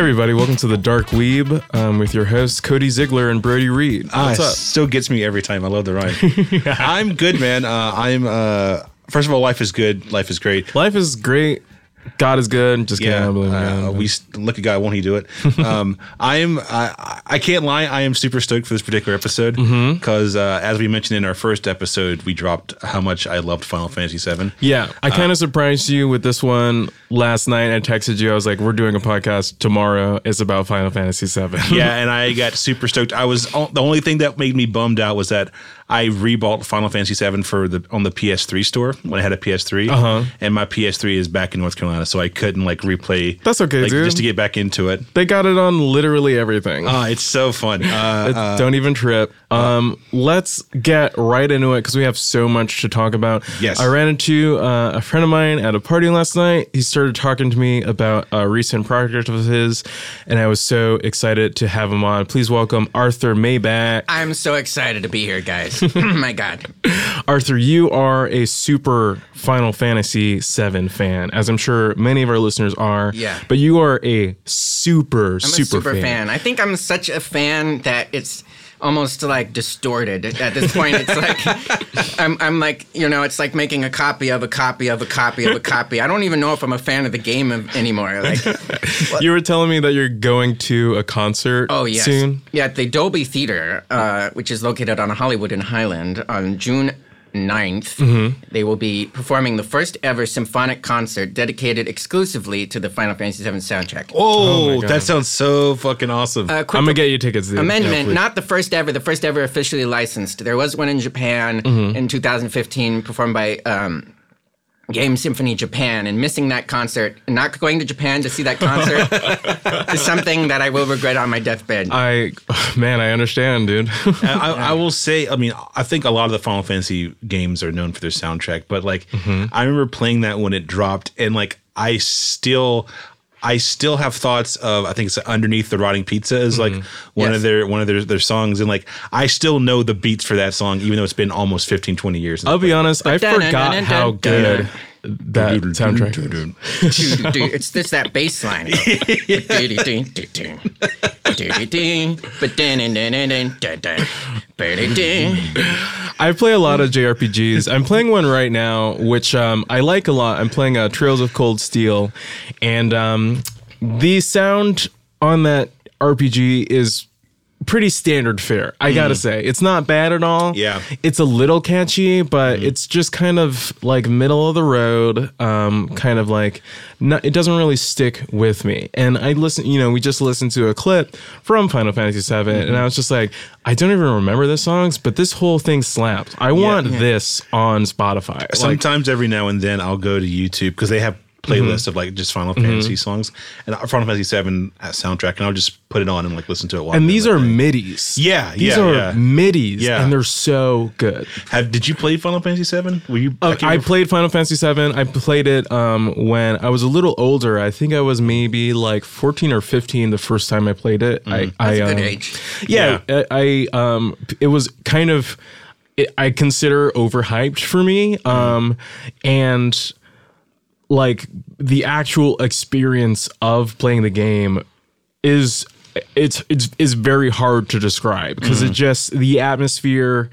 everybody, welcome to the Dark Weeb um, with your hosts Cody Ziegler and Brody Reed. Ah, What's it up? still gets me every time. I love the rhyme. I'm good, man. Uh, I'm. Uh, first of all, life is good. Life is great. Life is great. God is good. Just Yeah, can't believe uh, we look at God, won't He do it? Um, I'm. I, I can't lie. I am super stoked for this particular episode Mm-hmm. because, uh, as we mentioned in our first episode, we dropped how much I loved Final Fantasy VII. Yeah, I Uh, kind of surprised you with this one last night. I texted you. I was like, "We're doing a podcast tomorrow. It's about Final Fantasy VII." yeah, and I got super stoked. I was the only thing that made me bummed out was that I rebought Final Fantasy VII for the on the PS3 store when I had a PS3, Uh-huh. and my PS3 is back in North Carolina, so I couldn't like replay. That's okay, like, dude. Just to get back into it. they got it on literally everything. Oh, it's so fun. Uh, It- don't even trip. Um, let's get right into it because we have so much to talk about. Yes. I ran into uh, a friend of mine at a party last night. He started talking to me about a recent project of his, and I was so excited to have him on. Please welcome Arthur Maybeck. I'm so excited to be here, guys. My God. Arthur, you are a super Final Fantasy VII fan, as I'm sure many of our listeners are. Yeah. But you are a super, I'm super, a super fan. I think I'm such a fan that it's almost like distorted at this point. It's like I'm, I'm like you know, it's like making a copy of a copy of a copy of a copy. I don't even know if I'm a fan of the game of, anymore. Like, You were telling me that you're going to a concert oh yes, soon. yeah, at the Dolby Theater, uh, which is located on Hollywood and Highland, on June. 9th, Mm-hmm. they will be performing the first ever symphonic concert dedicated exclusively to the Final Fantasy VII soundtrack. oh, God. that sounds so fucking awesome. Uh, quick I'm gonna get you tickets. Dude. amendment, Yeah, not the first ever, the first ever officially licensed. There was one in Japan Mm-hmm. in 2015 performed by um, Game Symphony Japan, and missing that concert, and not going to Japan to see that concert is something that I will regret on my deathbed. I, man, I understand, dude. And I, I will say, I mean, I think a lot of the Final Fantasy games are known for their soundtrack, but like, Mm-hmm. I remember playing that when it dropped, and like, I still. I still have thoughts of I think it's underneath the rotting pizza is like one Yes. of their one of their, their songs and like I still know the beats for that song even though it's been almost 15 20 years. I'll be honest, I forgot how good dun- that soundtrack is. Doo- doo- it's just that bass line. I play a lot of JRPGs. I'm playing one right now, which um, I like a lot. I'm playing uh, Trails of Cold Steel, and um, the sound on that RPG is pretty standard fare. I mm-hmm. gotta say, it's not bad at all. Yeah. it's a little catchy, but mm-hmm. it's just kind of like middle of the road. Um, kind of like not, it doesn't really stick with me. And I listen, you know, we just listened to a clip from Final Fantasy VII, and mm-hmm. I was just like, I don't even remember the songs, but this whole thing slaps. I want this on Spotify. Like, Sometimes every now and then I'll go to YouTube because they have playlists of like just Final Fantasy songs and Final Fantasy 7 soundtrack and I'll just put it on and like listen to it while and these are thing. midis. Yeah, these yeah, are yeah. midis, Yeah. and they're so good. Have, did you play Final Fantasy 7? Were you Uh, can't I played Final Fantasy Seven. I played it um, when I was a little older. I think I was maybe like 14 or 15 the first time I played it. I, Mm. I, That's a good um, age. Yeah, I, I um, it was kind of I consider overhyped for me. Um, and like the actual experience of playing the game is it's it's is very hard to describe because it just the atmosphere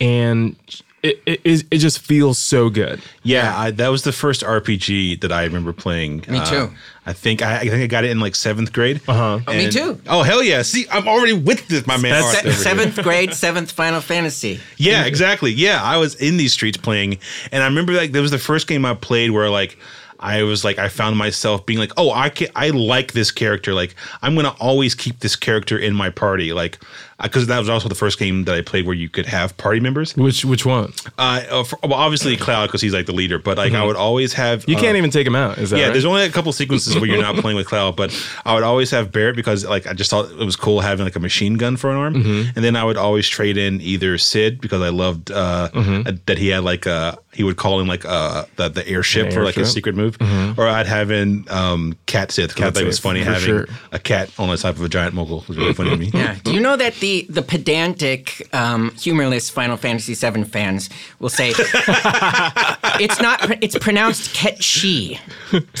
and it, it it it just feels so good. Yeah, I, that was the first RPG that I remember playing. Me Uh, too. I think I, I think I got it in like seventh grade. Uh-huh. Oh, me too. Oh hell yeah! See, I'm already with this, my man. That's- Arthur over here. Seventh grade, seventh Final Fantasy. Yeah, exactly. Yeah, I was in these streets playing, and I remember like that was the first game I played where like I was like I found myself being like, oh, I can, I like this character. Like I'm gonna always keep this character in my party. Like because that was also the first game that I played where you could have party members. Which which one? Uh, uh, for, well, obviously Cloud because he's like the leader, but like I would always have Mm-hmm. You uh, can't even take him out. Is that yeah, right? there's only a couple sequences where you're not playing with Cloud, but I would always have Barret because like I just thought it was cool having like a machine gun for an arm, Mm-hmm. and then I would always trade in either Cid because I loved uh, Mm-hmm. uh, that he had like uh he would call in like uh the, the airship An for like his airship. secret moves, perspective, or I'd have in um, Cat Sith. 'cause I Cat thought it was funny having sure. a cat on the top of a giant mogul. It was really funny to me. Yeah. Do you know that the the pedantic, um, humorless Final Fantasy VII fans will say it's not. It's pronounced Ketchi.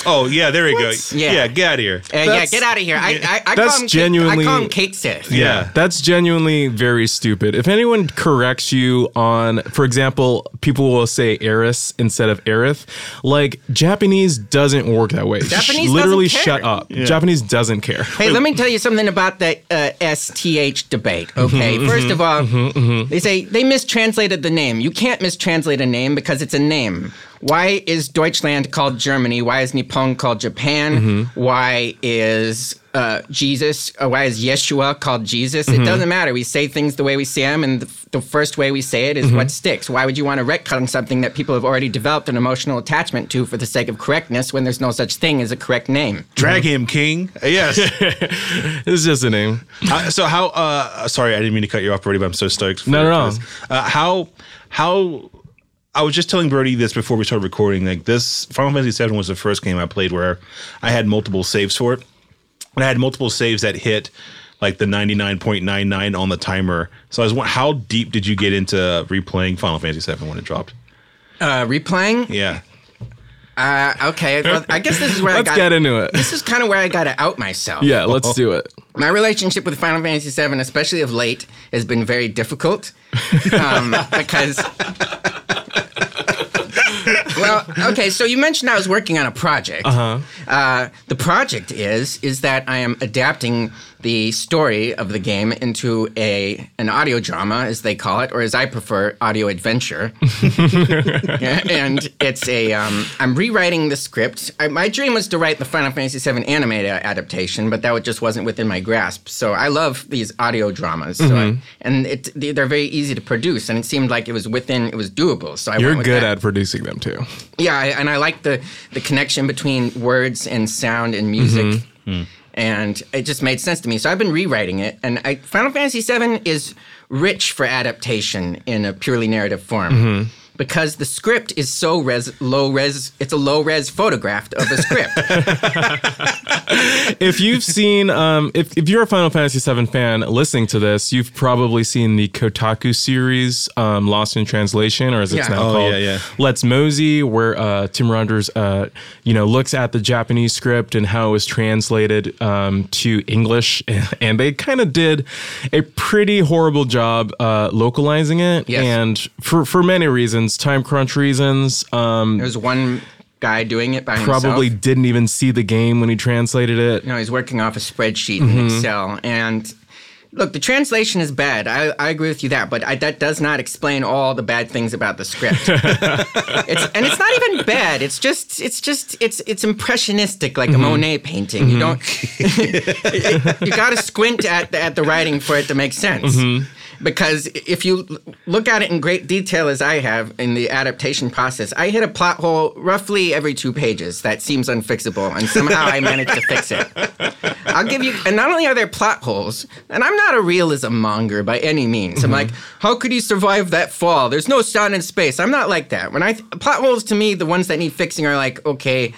Oh yeah, there we go. Yeah. Yeah, get out of here. Uh, yeah, get out of here. I, I, I That's call him genuinely- Kate, I call him Kate Sith. Yeah. That's genuinely very stupid. If anyone corrects you on, for example, people will say Aeris instead of Aerith, like Japanese doesn't work that way. Japanese literally doesn't shut care. up. Japanese doesn't care. Hey, let me tell you something about that uh, STH debate. Okay, Mm-hmm, 1st of mm-hmm, all, mm-hmm, mm-hmm. they say they mistranslated the name. You can't mistranslate a name because it's a name. Why is Deutschland called Germany? Why is Nippon called Japan? Mm-hmm. Why is uh, Jesus? Uh, why is Yeshua called Jesus? Mm-hmm. It doesn't matter. We say things the way we see them, and the, the first way we say it is Mm-hmm. what sticks. Why would you want to retcon something that people have already developed an emotional attachment to for the sake of correctness when there's no such thing as a correct name? Drag him, King. Yes. It's just a name. Uh, so how? Uh, sorry, I didn't mean to cut you off, already, but I'm so stoked. For, No, no, no. Uh, how? How? I was just telling Brody this before we started recording. Like this, Final Fantasy VII was the first game I played where I had multiple saves for it, and I had multiple saves that hit like the 99.99 on the timer. So I was wondering, how deep did you get into replaying Final Fantasy VII when it dropped? Uh, replaying? Yeah. Uh, okay, well, I guess this is where I Let's got. get into it. This is kind of where I got to out myself. Yeah, let's do it. My relationship with Final Fantasy VII, especially of late, has been very difficult um, because. Well, okay. So you mentioned I was working on a project. Uh-huh. The project is is that I am adapting the story of the game into a an audio drama, as they call it, or as I prefer, audio adventure. And it's a um, I'm rewriting the script. I, my dream was to write the Final Fantasy VII animated adaptation, but that just wasn't within my grasp. So I love these audio dramas, so I, mm-hmm. and it they- they're very easy to produce, and it seemed like it was within it was doable. So I You're went with good that. at producing them too. Yeah, I, and I like the the connection between words and sound and music, mm-hmm. hmm. And it just made sense to me. So I've been rewriting it, and I, Final Fantasy VII is rich for adaptation in a purely narrative form. Mm-hmm. Because the script is so res, low res, it's a low res photograph of a script. if you've seen, um, if, if you're a Final Fantasy VII fan listening to this, you've probably seen the Kotaku series, um, Lost in Translation, or as it's Yeah. now Oh, called, yeah, yeah. Let's Mosey, where uh, Tim Rogers, uh, you know, looks at the Japanese script and how it was translated um, to English, and they kind of did a pretty horrible job uh, localizing it, Yes. and for for many reasons, time crunch reasons. Um, There's one guy doing it by probably himself. didn't even see the game when he translated it. No, he's working off a spreadsheet Mm-hmm. in Excel. And look, the translation is bad. I, I agree with you that, but I, that does not explain all the bad things about the script. it's, and it's not even bad. It's just, it's just, it's, it's impressionistic, like Mm-hmm. a Monet painting. You don't, you got to squint at at the writing for it to make sense. Mm-hmm. Because if you look at it in great detail, as I have in the adaptation process, I hit a plot hole roughly every two pages that seems unfixable, and somehow I managed to fix it. I'll give you, and not only are there plot holes, and I'm not a realism monger by any means. I'm mm-hmm. like, how could he survive that fall? There's no sound in space. I'm not like that. When I plot holes to me, the ones that need fixing are like, okay,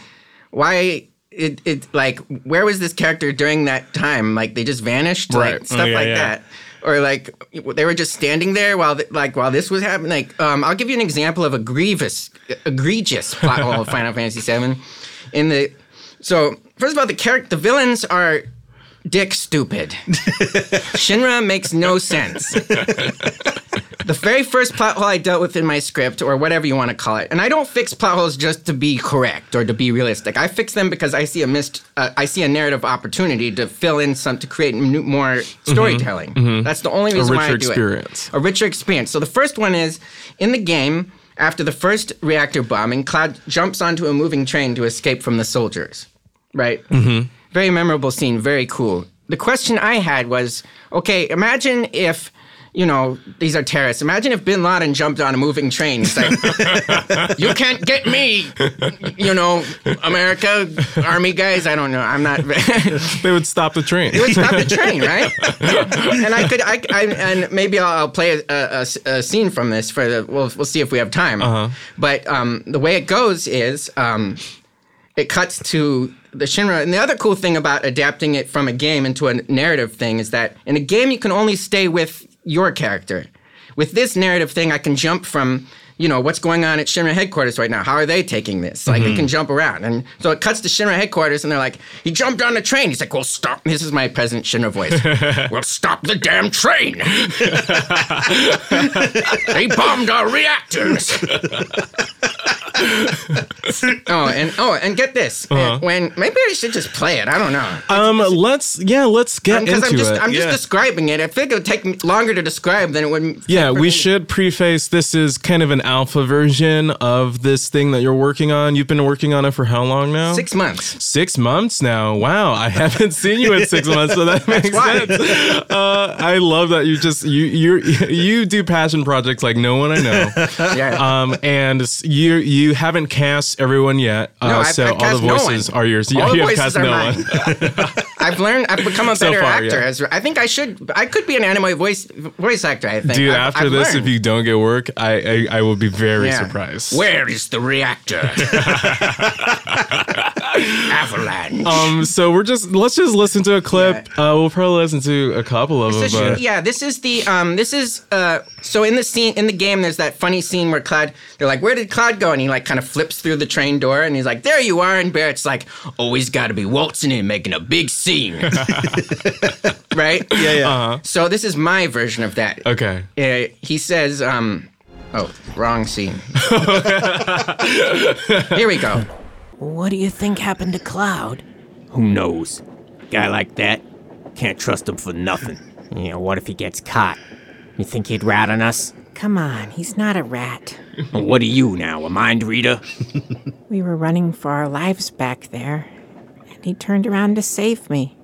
why? It, it like where was this character during that time? Like they just vanished, Right. like stuff Oh, yeah, like yeah. that or like they were just standing there while th- like while this was happening. Like um, I'll give you an example of a grievous, egregious plot hole of Final Fantasy VII. In the so first of all, the character, the villains are dick stupid. Shinra makes no sense. The very first plot hole I dealt with in my script, or whatever you want to call it, and I don't fix plot holes just to be correct or to be realistic. I fix them because I see a missed, uh, I see a narrative opportunity to fill in some, to create new, more storytelling. That's the only reason why I do experience. it. A richer experience. So the first one is in the game. After the first reactor bombing, Cloud jumps onto a moving train to escape from the soldiers. Right. Mm-hmm. Very memorable scene. Very cool. The question I had was, okay, imagine if you know, these are terrorists. Imagine if bin Laden jumped on a moving train. It's like, you can't get me, you know, America, army guys. I don't know. I'm not. They would stop the train. They would stop the train, right? and I could, I, I and maybe I'll, I'll play a, a, a scene from this for the. We'll, we'll see if we have time. But um, the way it goes is. Um, it cuts to the Shinra. And the other cool thing about adapting it from a game into a narrative thing is that in a game you can only stay with your character. With this narrative thing, I can jump from you know what's going on at Shinra headquarters right now. How are they taking this? Like they can jump around, and so it cuts to Shinra headquarters, and they're like, "He jumped on the train." He's like, "Well, stop." This is my President Shinra voice. well, stop the damn train. they bombed our reactors. oh, and oh, and get this. When maybe I should just play it. I don't know. Um, let's yeah, let's get Because into I'm just it. I'm just Yeah. describing it. I think it would take longer to describe than it would. yeah, we me. should preface this is kind of an alpha version of this thing that you're working on. You've been working on it for how long now? Six months. Six months now. Wow, I haven't seen you in six months, so that makes sense. Uh, I love that you just you you you do passion projects like no one I know. Yeah. Um, and you you haven't cast everyone yet, uh, No, I've- so I've all the no voices one. are yours. All the you have voices cast are no mine. I've learned. I've become a So better far, actor. yeah. As I think I should. I could be an anime voice voice actor. I think. Dude, I've- after I've this, learned. if you don't get work, I I, I will be very Yeah. surprised. Where is the reactor? Avalanche. Um, so we're just let's just listen to a clip. Uh, we'll probably listen to a couple of them. Yeah, this is the um, this is uh, so in the scene in the game. There's that funny scene where Cloud, they're like, "Where did Cloud go?" And he like kind of flips through the train door, and he's like, "There you are." And Barret's like, "Always got to be waltzing in, making a big scene." right? Yeah, yeah. Uh-huh. So this is my version of that. okay. Uh, he says, um, "Oh, wrong scene." Here we go. What do you think happened to Cloud? Who knows? Guy like that, can't trust him for nothing. You know, what if he gets caught? You think he'd rat on us? Come on, he's not a rat. And what are you now, a mind reader? We were running for our lives back there, and he turned around to save me.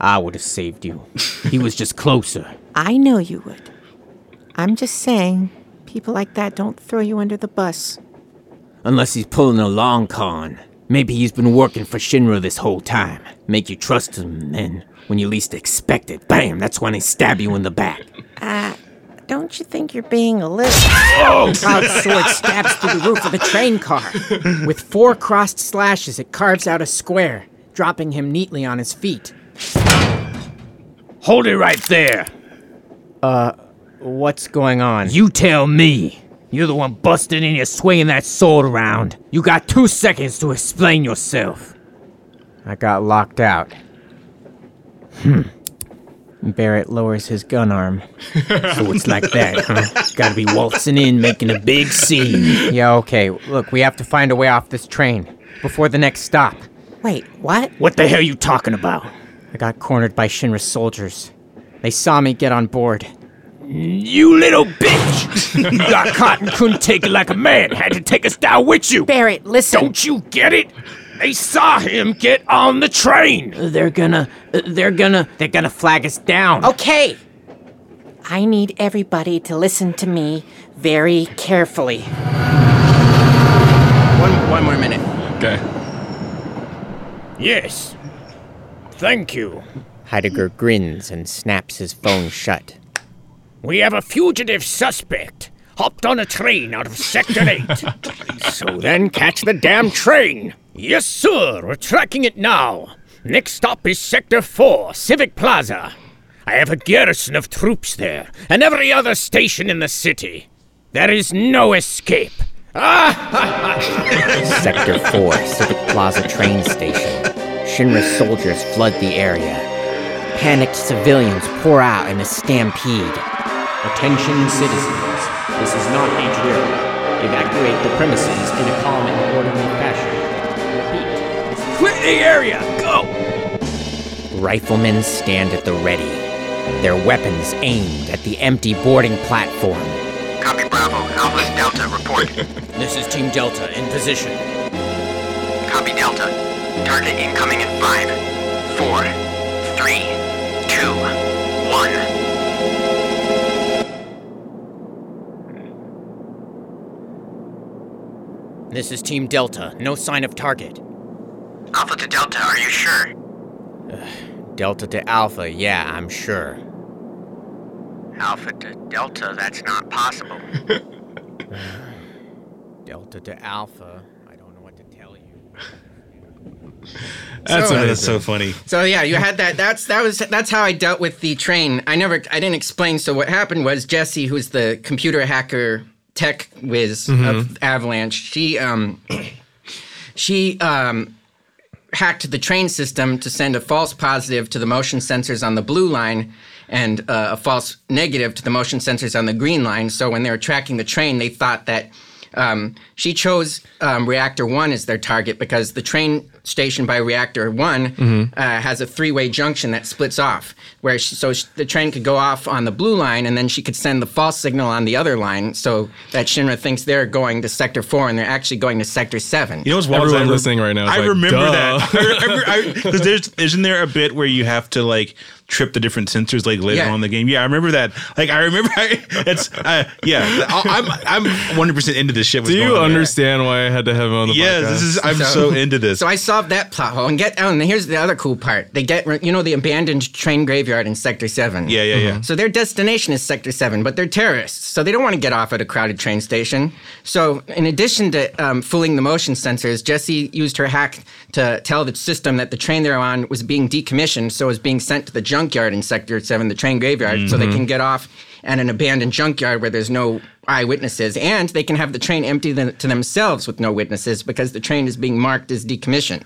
I would have saved you. He was just closer. I know you would. I'm just saying, people like that don't throw you under the bus. Unless he's pulling a long con. Maybe he's been working for Shinra this whole time. Make you trust him, and then when you least expect it, bam, that's when they stab you in the back. Ah, don't you think you're being a little. Oh! Cloud's sword stabs through the roof of the train car. With four crossed slashes, it carves out a square, dropping him neatly on his feet. Hold it right there. Uh, what's going on? You tell me. You're the one busting in here swinging that sword around. You got two seconds to explain yourself. I got locked out. Hmm. Barret lowers his gun arm. So it's like that, huh? Gotta be waltzing in, making a big scene. Yeah, okay. Look, we have to find a way off this train before the next stop. Wait, what? What the hell are you talking about? I got cornered by Shinra soldiers. They saw me get on board. You little bitch! you got caught and couldn't take it like a man. Had to take us down with you. Barret, listen. Don't you get it? They saw him get on the train. They're gonna. They're gonna. They're gonna flag us down. Okay. I need everybody to listen to me very carefully. One one more minute. Okay. Yes. Thank you. Heidegger grins and snaps his phone shut. We have a fugitive suspect. Hopped on a train out of Sector 8. so then catch the damn train. Yes, sir. We're tracking it now. Next stop is Sector 4, Civic Plaza. I have a garrison of troops there, and every other station in the city. There is no escape. Ah! Sector 4, Civic Plaza train station. Shinra soldiers flood the area. Panicked civilians pour out in a stampede. Attention citizens, this is not a drill. Evacuate the premises in a calm and orderly fashion. Repeat. Clear the area! Go! Riflemen stand at the ready, their weapons aimed at the empty boarding platform. Copy Bravo. Alpha Delta, report. This is Team Delta in position. Copy Delta. Target incoming in five, four, three, two, one. This is Team Delta. No sign of target. Alpha to Delta, are you sure? Delta to Alpha, yeah, I'm sure. Alpha to Delta, that's not possible. Delta to Alpha, I don't know what to tell you. That's So- amazing. That's so funny. So yeah, you had that. That's that was that's how I dealt with the train. I never I didn't explain. So what happened was Jessie, who's the computer hacker tech whiz of Avalanche, she um she um hacked the train system to send a false positive to the motion sensors on the blue line and uh, a false negative to the motion sensors on the green line. So when they were tracking the train, they thought that um, she chose um, reactor one as their target because the train station by reactor one uh, has a three-way junction that splits off, where she, so sh- the train could go off on the blue line and then she could send the false signal on the other line, so that Shinra thinks they're going to sector four and they're actually going to sector seven. You know what's wild? is Everyone re- listening right now is I like, remember "Duh." that because there's isn't there a bit where you have to like trip the different sensors like later Yeah. on in the game? Yeah, I remember that. Like I remember, it's uh, yeah. I- I'm I'm 100 percent into this shit. Do you understand why I had to have him on the Yes, podcast? this is. I'm so, So- into this. So I solved that plot hole and get. Oh, and here's the other cool part. They get you know the abandoned train graveyard in Sector Seven. yeah, yeah, yeah. So their destination is Sector 7, but they're terrorists, so they don't want to get off at a crowded train station. So, in addition to um, fooling the motion sensors, Jessie used her hack to tell the system that the train they're on was being decommissioned, so it was being sent to the junkyard in Sector 7, the train graveyard, so they mm-hmm. can get off at an abandoned junkyard where there's no eyewitnesses, and they can have the train empty th- to themselves with no witnesses because the train is being marked as decommissioned.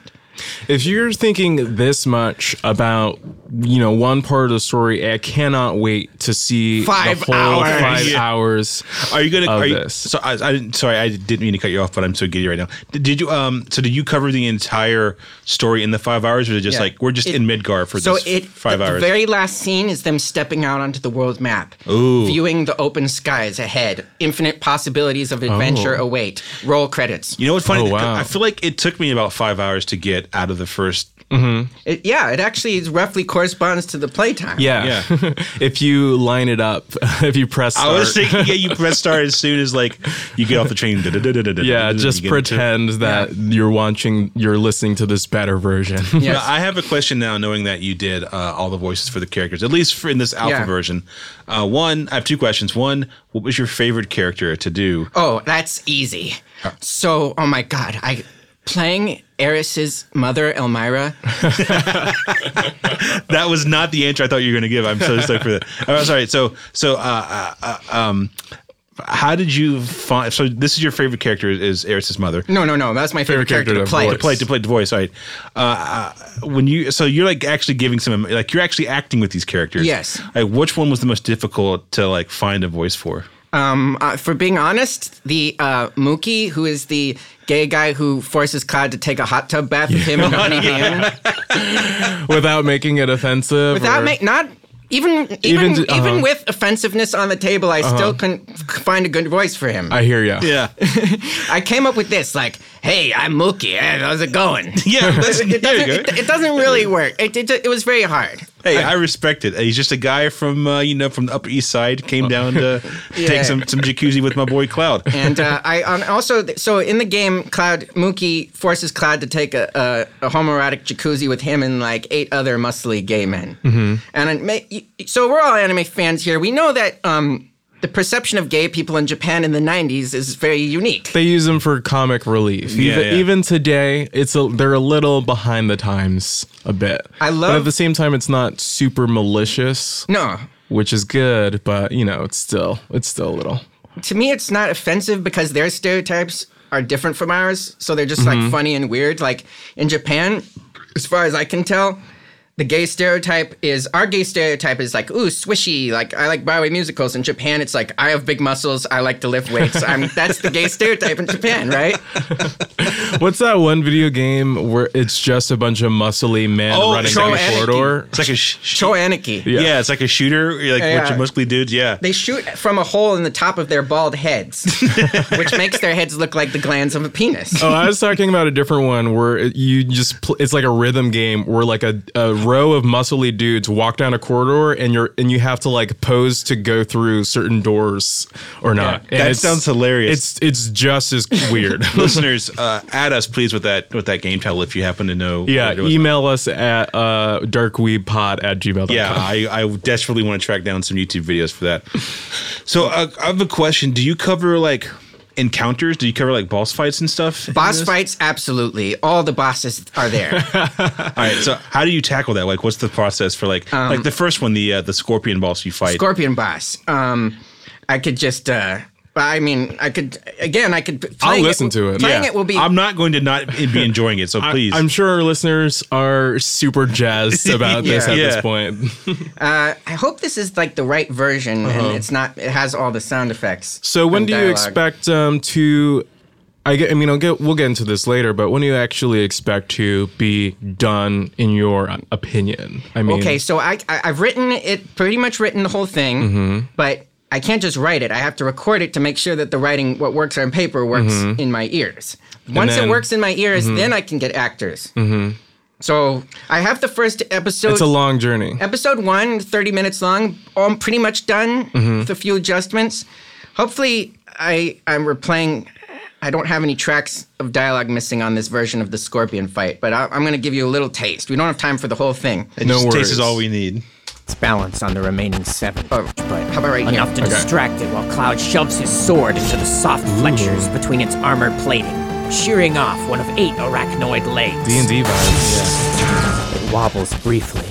If you're thinking this much about, you know, one part of the story, I cannot wait to see Five the whole hours. five Yeah. hours. Are you gonna? of Are you, this. so I, I. Sorry, I didn't mean to cut you off, but I'm so giddy right now. Did, did you? Um. So did you cover the entire story in the five hours, or is it just Yeah. like we're just It- in Midgar for So this it five the, hours? The very last scene is them stepping out onto the world map, Ooh. viewing the open skies ahead. Infinite possibilities of adventure Oh. await. Roll credits. you know what's funny? Oh, wow. I feel like it took me about five hours to get out of the first. It, yeah, it actually is roughly corresponds to the playtime. Yeah. if you line it up, if you press start. I was thinking, yeah, you press start as soon as like you get off the train. yeah, just get into it. pretend that you're watching, you're listening to this better version. Yes. Now, I have a question now, knowing that you did uh, all the voices for the characters, at least for in this alpha Yeah. version. Uh, one, I have two questions. One, what was your favorite character to do? Oh, that's easy. So, oh my god, I playing Aeris's mother, Elmyra. That was not the answer I thought you were going to give. I'm so stoked for that. Oh, sorry. So, so, uh, uh, uh, um, how did you find? So, this is your favorite character is Aeris's mother. No, no, no. That's my favorite, Favorite character, character to to play. To play to play the voice, right? Uh, uh, when you so you're like actually giving some like you're actually acting with these characters. Yes. Like which one was the most difficult to like find a voice for? Um, uh, for being honest, the uh, Mookie, who is the gay guy who forces Cloud to take a hot tub bath with him and Honey Bean, Without making it offensive. without or- make not even even Even even, uh-huh. with offensiveness on the table, I still couldn't find a good voice for him. I hear you. Yeah, I came up with this like, "Hey, I'm Mookie. Hey, how's it going?" yeah. That's, It doesn't, it, it doesn't really work. It, it, it was very hard. Hey, I respect it. He's just a guy from uh, you know from the Upper East Side. Came down to Yeah. take some some jacuzzi with my boy Cloud. And uh, I um, also so in the game, Cloud Mookie forces Cloud to take a, a, a homoerotic jacuzzi with him and like eight other muscly gay men. Mm-hmm. And it ma- so we're all anime fans here. We know that um, the perception of gay people in Japan in the '90s is very unique. They use them for comic relief. Yeah, even, yeah. even today, it's a they're a little behind the times a bit. I but love- at the same time, it's not super malicious, No, which is good. But you know, it's still it's still a little. to me, it's not offensive because their stereotypes are different from ours. So they're just like mm-hmm. funny and weird. Like in Japan, as far as I can tell, the gay stereotype is our gay stereotype is like ooh swishy. Like I like Broadway musicals. In Japan, it's like I have big muscles. I like to lift weights. I'm that's the gay stereotype in Japan, right? What's that one video game where it's just a bunch of muscly men Oh, running down a corridor? It's like a sh- sh- Cho Aniki. yeah. it's like a shooter, like Yeah. bunch of muscly dudes. Yeah, They shoot from a hole in the top of their bald heads, which makes their heads look like the glands of a penis. Oh, I was talking about a different one where you just pl- it's like a rhythm game where like a, a row of muscly dudes walk down a corridor and you're and you have to like pose to go through certain doors or not. And that sounds hilarious. It's it's just as weird. listeners, uh, add us please with that with that game title if you happen to know. yeah, email us at uh, darkweebpod at gmail.com. Yeah, I, I desperately want to track down some YouTube videos for that. So uh, I have a question. Do you cover like encounters? Do you cover like boss fights and stuff? Boss fights, absolutely. All the bosses are there. All right. So how do you tackle that? Like, what's the process for like Um, like the first one, the uh, the scorpion boss you fight? Scorpion boss. Um, I could just. Uh, I mean, I could again. I could. I'll playing listen to it. Playing Yeah. it will be. I'm not going to not be enjoying it. So please. I'm sure our listeners are super jazzed about this at Yeah. this point. uh, I hope this is like the right version, Uh-huh. and it's not. It has all the sound effects. So when and do you expect um, to? I, get, I mean, I'll get we'll get into this later, but when do you actually expect to be done in your opinion? I mean, Okay, so I, I I've written it, pretty much written the whole thing, Mm-hmm. but I can't just write it. I have to record it to make sure that the writing, what works on paper, works Mm-hmm. in my ears. Once then- it works in my ears, Mm-hmm. then I can get actors. So I have the first episode. it's a long journey. episode one, 30 minutes long, all pretty much done Mm-hmm. with a few adjustments. Hopefully, I I'm replaying. I don't have any tracks of dialogue missing on this version of the Scorpion fight, but I, I'm going to give you a little taste. We don't have time for the whole thing. it no just worries. taste is all we need. Its balance on the remaining seven. Oh, but how about right here? enough to distract it while Cloud shoves his sword into the soft flexures between its armor plating, shearing off one of eight arachnoid legs. D and D vibes. It wobbles briefly,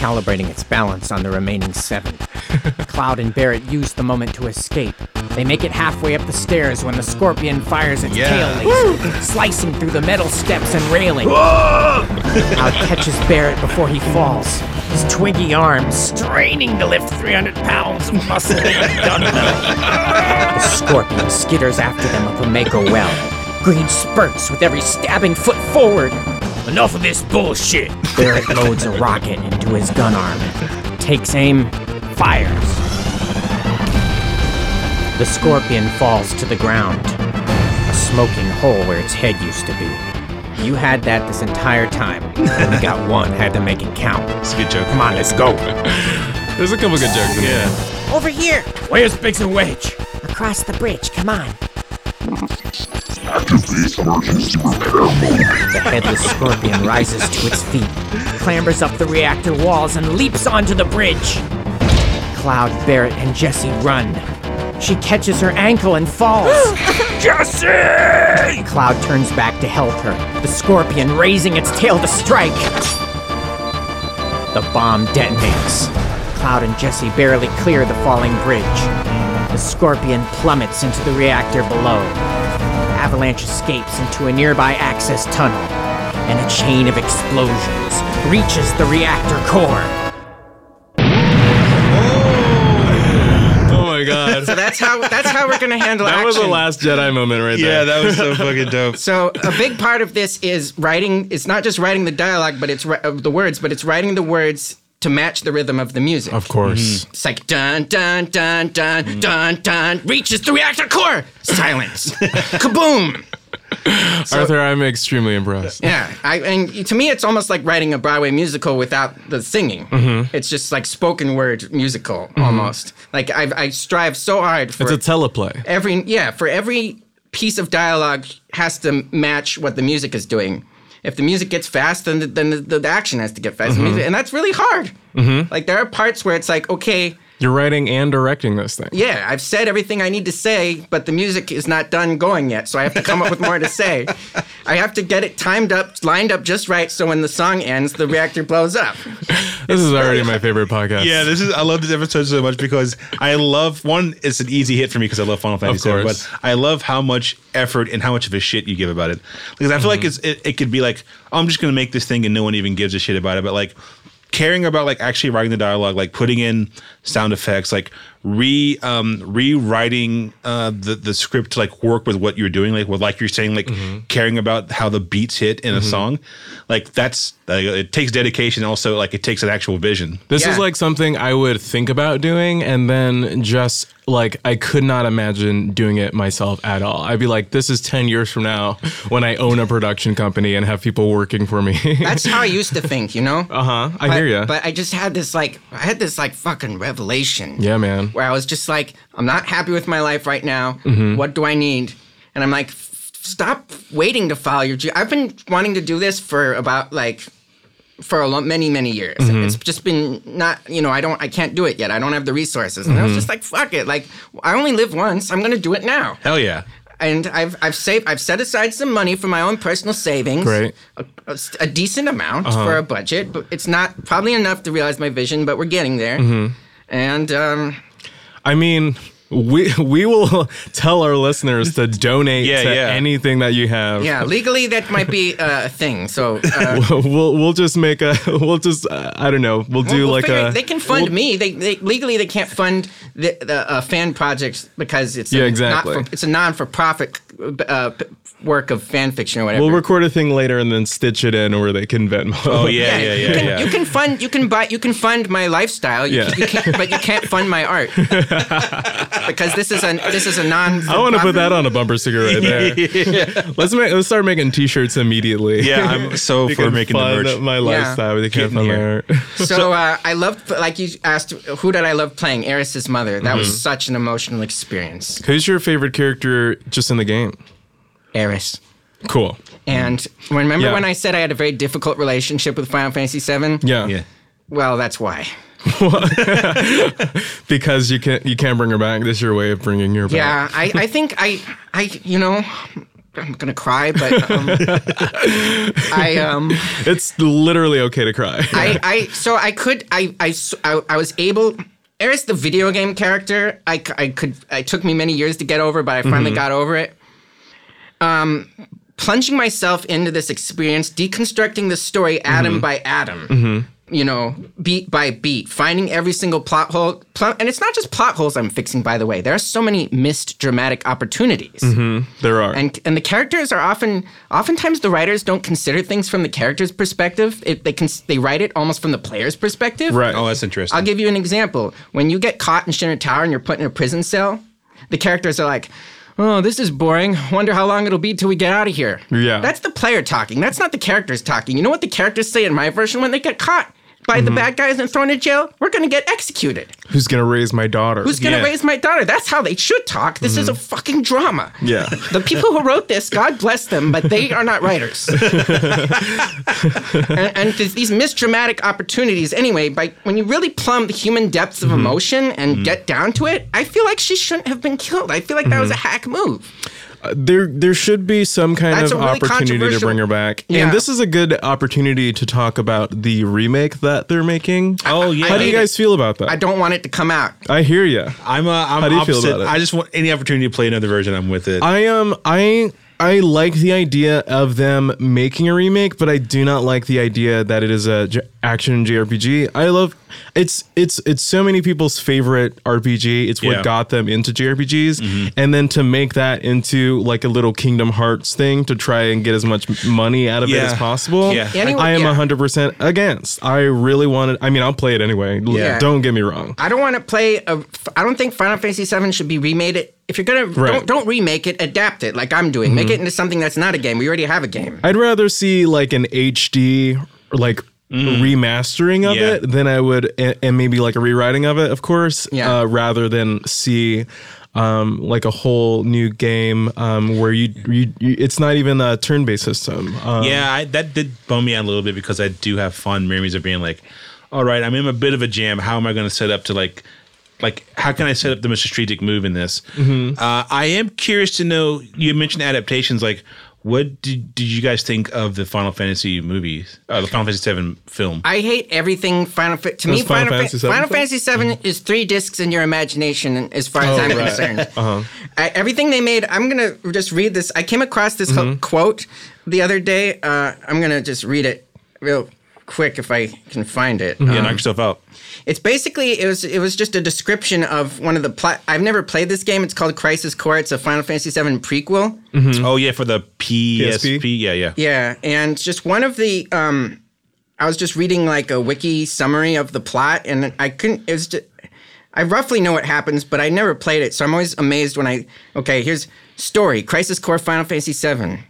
calibrating its balance on the remaining seven. Cloud and Barret use the moment to escape. They make it halfway up the stairs when the scorpion fires its Yeah. tail laser, slicing through the metal steps and railing. Cloud catches Barret before he falls, his twiggy arms straining to lift 300 pounds of muscle The scorpion skitters after them up a Mako well. Green spurts with every stabbing foot forward. Enough of this bullshit. Barret loads a rocket into his gun arm, takes aim, fires. The scorpion falls to the ground, a smoking hole where its head used to be. You had that this entire time. Only got one, had to make it count. It's a good joke. Come on, let's go. There's a couple good jokes in there. Yeah. Over here, Where's Biggs and Wedge? across the bridge. Come on. The headless scorpion rises to its feet, clambers up the reactor walls, and leaps onto the bridge. Cloud, Barret, and Jessie run. She catches her ankle and falls. Jessie! Cloud turns back to help her, the scorpion raising its tail to strike. The bomb detonates. Cloud and Jessie barely clear the falling bridge. The scorpion plummets into the reactor below. Avalanche escapes into a nearby access tunnel, and a chain of explosions reaches the reactor core. My So that's how that's how we're gonna handle that action. was the last Jedi moment right Yeah, there. Yeah, that was so fucking dope. So a big part of this is writing. It's not just writing the dialogue, but it's ri- uh, the words, but it's writing the words to match the rhythm of the music. of course. Mm-hmm. It's like dun dun dun dun mm. dun dun reaches the reactor core. Silence. Kaboom. Arthur, I'm extremely impressed. Yeah, I and to me, it's almost like writing a Broadway musical without the singing. Mm-hmm. It's just like spoken word musical mm-hmm. almost. Like I, I strive so hard for It's a teleplay. every yeah for every piece of dialogue has to match what the music is doing. If the music gets fast, then the, then the, the action has to get fast, Mm-hmm. and that's really hard. Like there are parts where it's like, okay, You're writing and directing this thing. yeah, I've said everything I need to say, but the music is not done going yet, so I have to come up with more to say. I have to get it timed up, lined up just right, so when the song ends, the reactor blows up. This is already my favorite podcast. Yeah, this is. I love this episode so much because I love one. It's an easy hit for me because I love Final Fantasy VII, course. but I love how much effort and how much of a shit you give about it. Because I feel like mm-hmm. it's it, it could be like oh, I'm just gonna make this thing and no one even gives a shit about it, but like caring about like actually writing the dialogue, like putting in sound effects, like re um rewriting uh the the script to like work with what you're doing, like with like you're saying, like caring about how the beats hit in a song, like that's like, it takes dedication. Also, like it takes an actual vision. This is like something I would think about doing and then just like I could not imagine doing it myself at all. I'd be like, this is 10 years from now when I own a production company and have people working for me. That's how I used to think, you know? uh huh. I but, hear you. But I just had this like, I had this like fucking revelation. Yeah, man. Where I was just like, I'm not happy with my life right now. Mm-hmm. What do I need? And I'm like, stop waiting to follow your. G- I've been wanting to do this for about like, for a lo- many many years. Mm-hmm. It's just been not, you know, I don't, I can't do it yet. I don't have the resources. And I Mm-hmm. was just like, fuck it. Like, I only live once. I'm gonna do it now. Hell yeah. and I've I've saved I've set aside some money for my own personal savings. Great. A, a- a decent amount for a budget, but it's not probably enough to realize my vision, but we're getting there. And um, I mean, we we will tell our listeners to donate Yeah, to yeah. anything that you have. yeah, legally that might be uh, a thing. So uh, we'll we'll just make a we'll just uh, I don't know we'll do we'll like figure a they can fund me. They, they legally they can't fund the, the uh, fan projects because it's Yeah, a exactly. Not for, it's a non for profit uh, work of fan fiction or whatever. we'll record a thing later and then stitch it in where they can Venmo. Oh yeah, yeah, you yeah, can, yeah. You can fund. You can buy. You can fund my lifestyle. You, Yeah. you can't, but you can't fund my art because this is a this is a non. I want to put that on a bumper sticker right there. Let's make let's start making T-shirts immediately. yeah, I'm so You for can making the merch. my lifestyle. but They can't Getting fund my art. So uh, I loved, like you asked, who did I love playing? Aeris's mother. That Mm-hmm. was such an emotional experience. Who's your favorite character just in the game? Aeris. Cool. And remember Yeah. when I said I had a very difficult relationship with Final Fantasy VII? Yeah. Yeah. Well, that's why. Because you can't you can't bring her back. This is your way of bringing her back. Yeah, I, I think I, I, you know, I'm gonna cry, but um, I, um, It's literally okay to cry. I, I, so I could, I I I was able. Aeris, the video game character, I, I could, it took me many years to get over, but I finally got over it. Um, plunging myself into this experience, deconstructing the story atom mm-hmm. by atom. Mm-hmm. You know, beat by beat, finding every single plot hole. Pl- and it's not just plot holes I'm fixing, by the way. There are so many missed dramatic opportunities. Mm-hmm. there are. And and the characters are often oftentimes the writers don't consider things from the character's perspective. It, they can they write it almost from the player's perspective. right. Oh, that's interesting. I'll give you an example. When you get caught in Shinra Tower and you're put in a prison cell, the characters are like, "Oh, this is boring. Wonder how long it'll be till we get out of here." Yeah. That's the player talking. That's not the characters talking. You know what the characters say in my version when they get caught by Mm-hmm. the bad guys and thrown in jail? We're gonna get executed. Who's gonna raise my daughter? Who's gonna Yeah. raise my daughter? That's how they should talk. This is a fucking drama. Mm-hmm. Yeah. The people who wrote this, God bless them, but they are not writers. and and th- these missed dramatic opportunities, anyway, by when you really plumb the human depths Mm-hmm. of emotion and get down to it, I feel like she shouldn't have been killed. I feel like that was a Mm-hmm. hack move. There there should be some kind That's of really opportunity to bring her back. Yeah. And this is a good opportunity to talk about the remake that they're making. oh yeah. How do you hate guys feel about that? I don't want it to come out. I hear you. I'm uh, I'm How do you feel opposite. about it? I just want any opportunity to play another version. I'm with it. I um I I like the idea of them making a remake, but I do not like the idea that it is a j- action JRPG. I love it's it's it's so many people's favorite RPG. It's what Yeah. got them into JRPGs, mm-hmm. and then to make that into like a little Kingdom Hearts thing to try and get as much money out of it as possible. Yeah. Anyway, I am yeah. hundred percent against. I really wanted. I mean, I'll play it anyway. Yeah. Don't get me wrong. I don't want to play a. I don't think Final Fantasy VII should be remade. It if you're gonna Right. Mm-hmm. don't don't remake it, adapt it like I'm doing. Make it into something that's not a game. We already have a game. I'd rather see like an HD like remastering of Yeah. it than I would and, and maybe like a rewriting of it, of course, Yeah. uh, rather than see um, like a whole new game um, where you, you, you it's not even a turn-based system. Um, yeah, I, that did bum me out a little bit because I do have fun memories of being like, all right, I'm in a bit of a jam. How am I going to set up to like, like how can I set up the most strategic move in this? Mm-hmm. Uh, I am curious to know. You mentioned adaptations. Like, what did, did you guys think of the Final Fantasy movies? Uh, the Final Fantasy VII film? I hate everything Final. Fa- to me, Final Final, Fantasy Fa- VII Final film? Fantasy VII is three discs in your imagination, as far as Oh, I'm right. concerned. Uh-huh. I, everything they made, I'm gonna just read this. I came across this Mm-hmm. quote the other day. Uh, I'm gonna just read it real quick if I can find it. Mm-hmm. yeah, Um, knock yourself out. It's basically it was it was just a description of one of the plot. I've never played this game. It's called Crisis Core. It's a Final Fantasy VII prequel. Oh yeah, for the PSP. PSP? Yeah, yeah. Yeah, and just one of the um, I was just reading like a wiki summary of the plot, and I couldn't. It was just, I roughly know what happens, but I never played it, so I'm always amazed when I. Okay, here's story: Crisis Core Final Fantasy VII.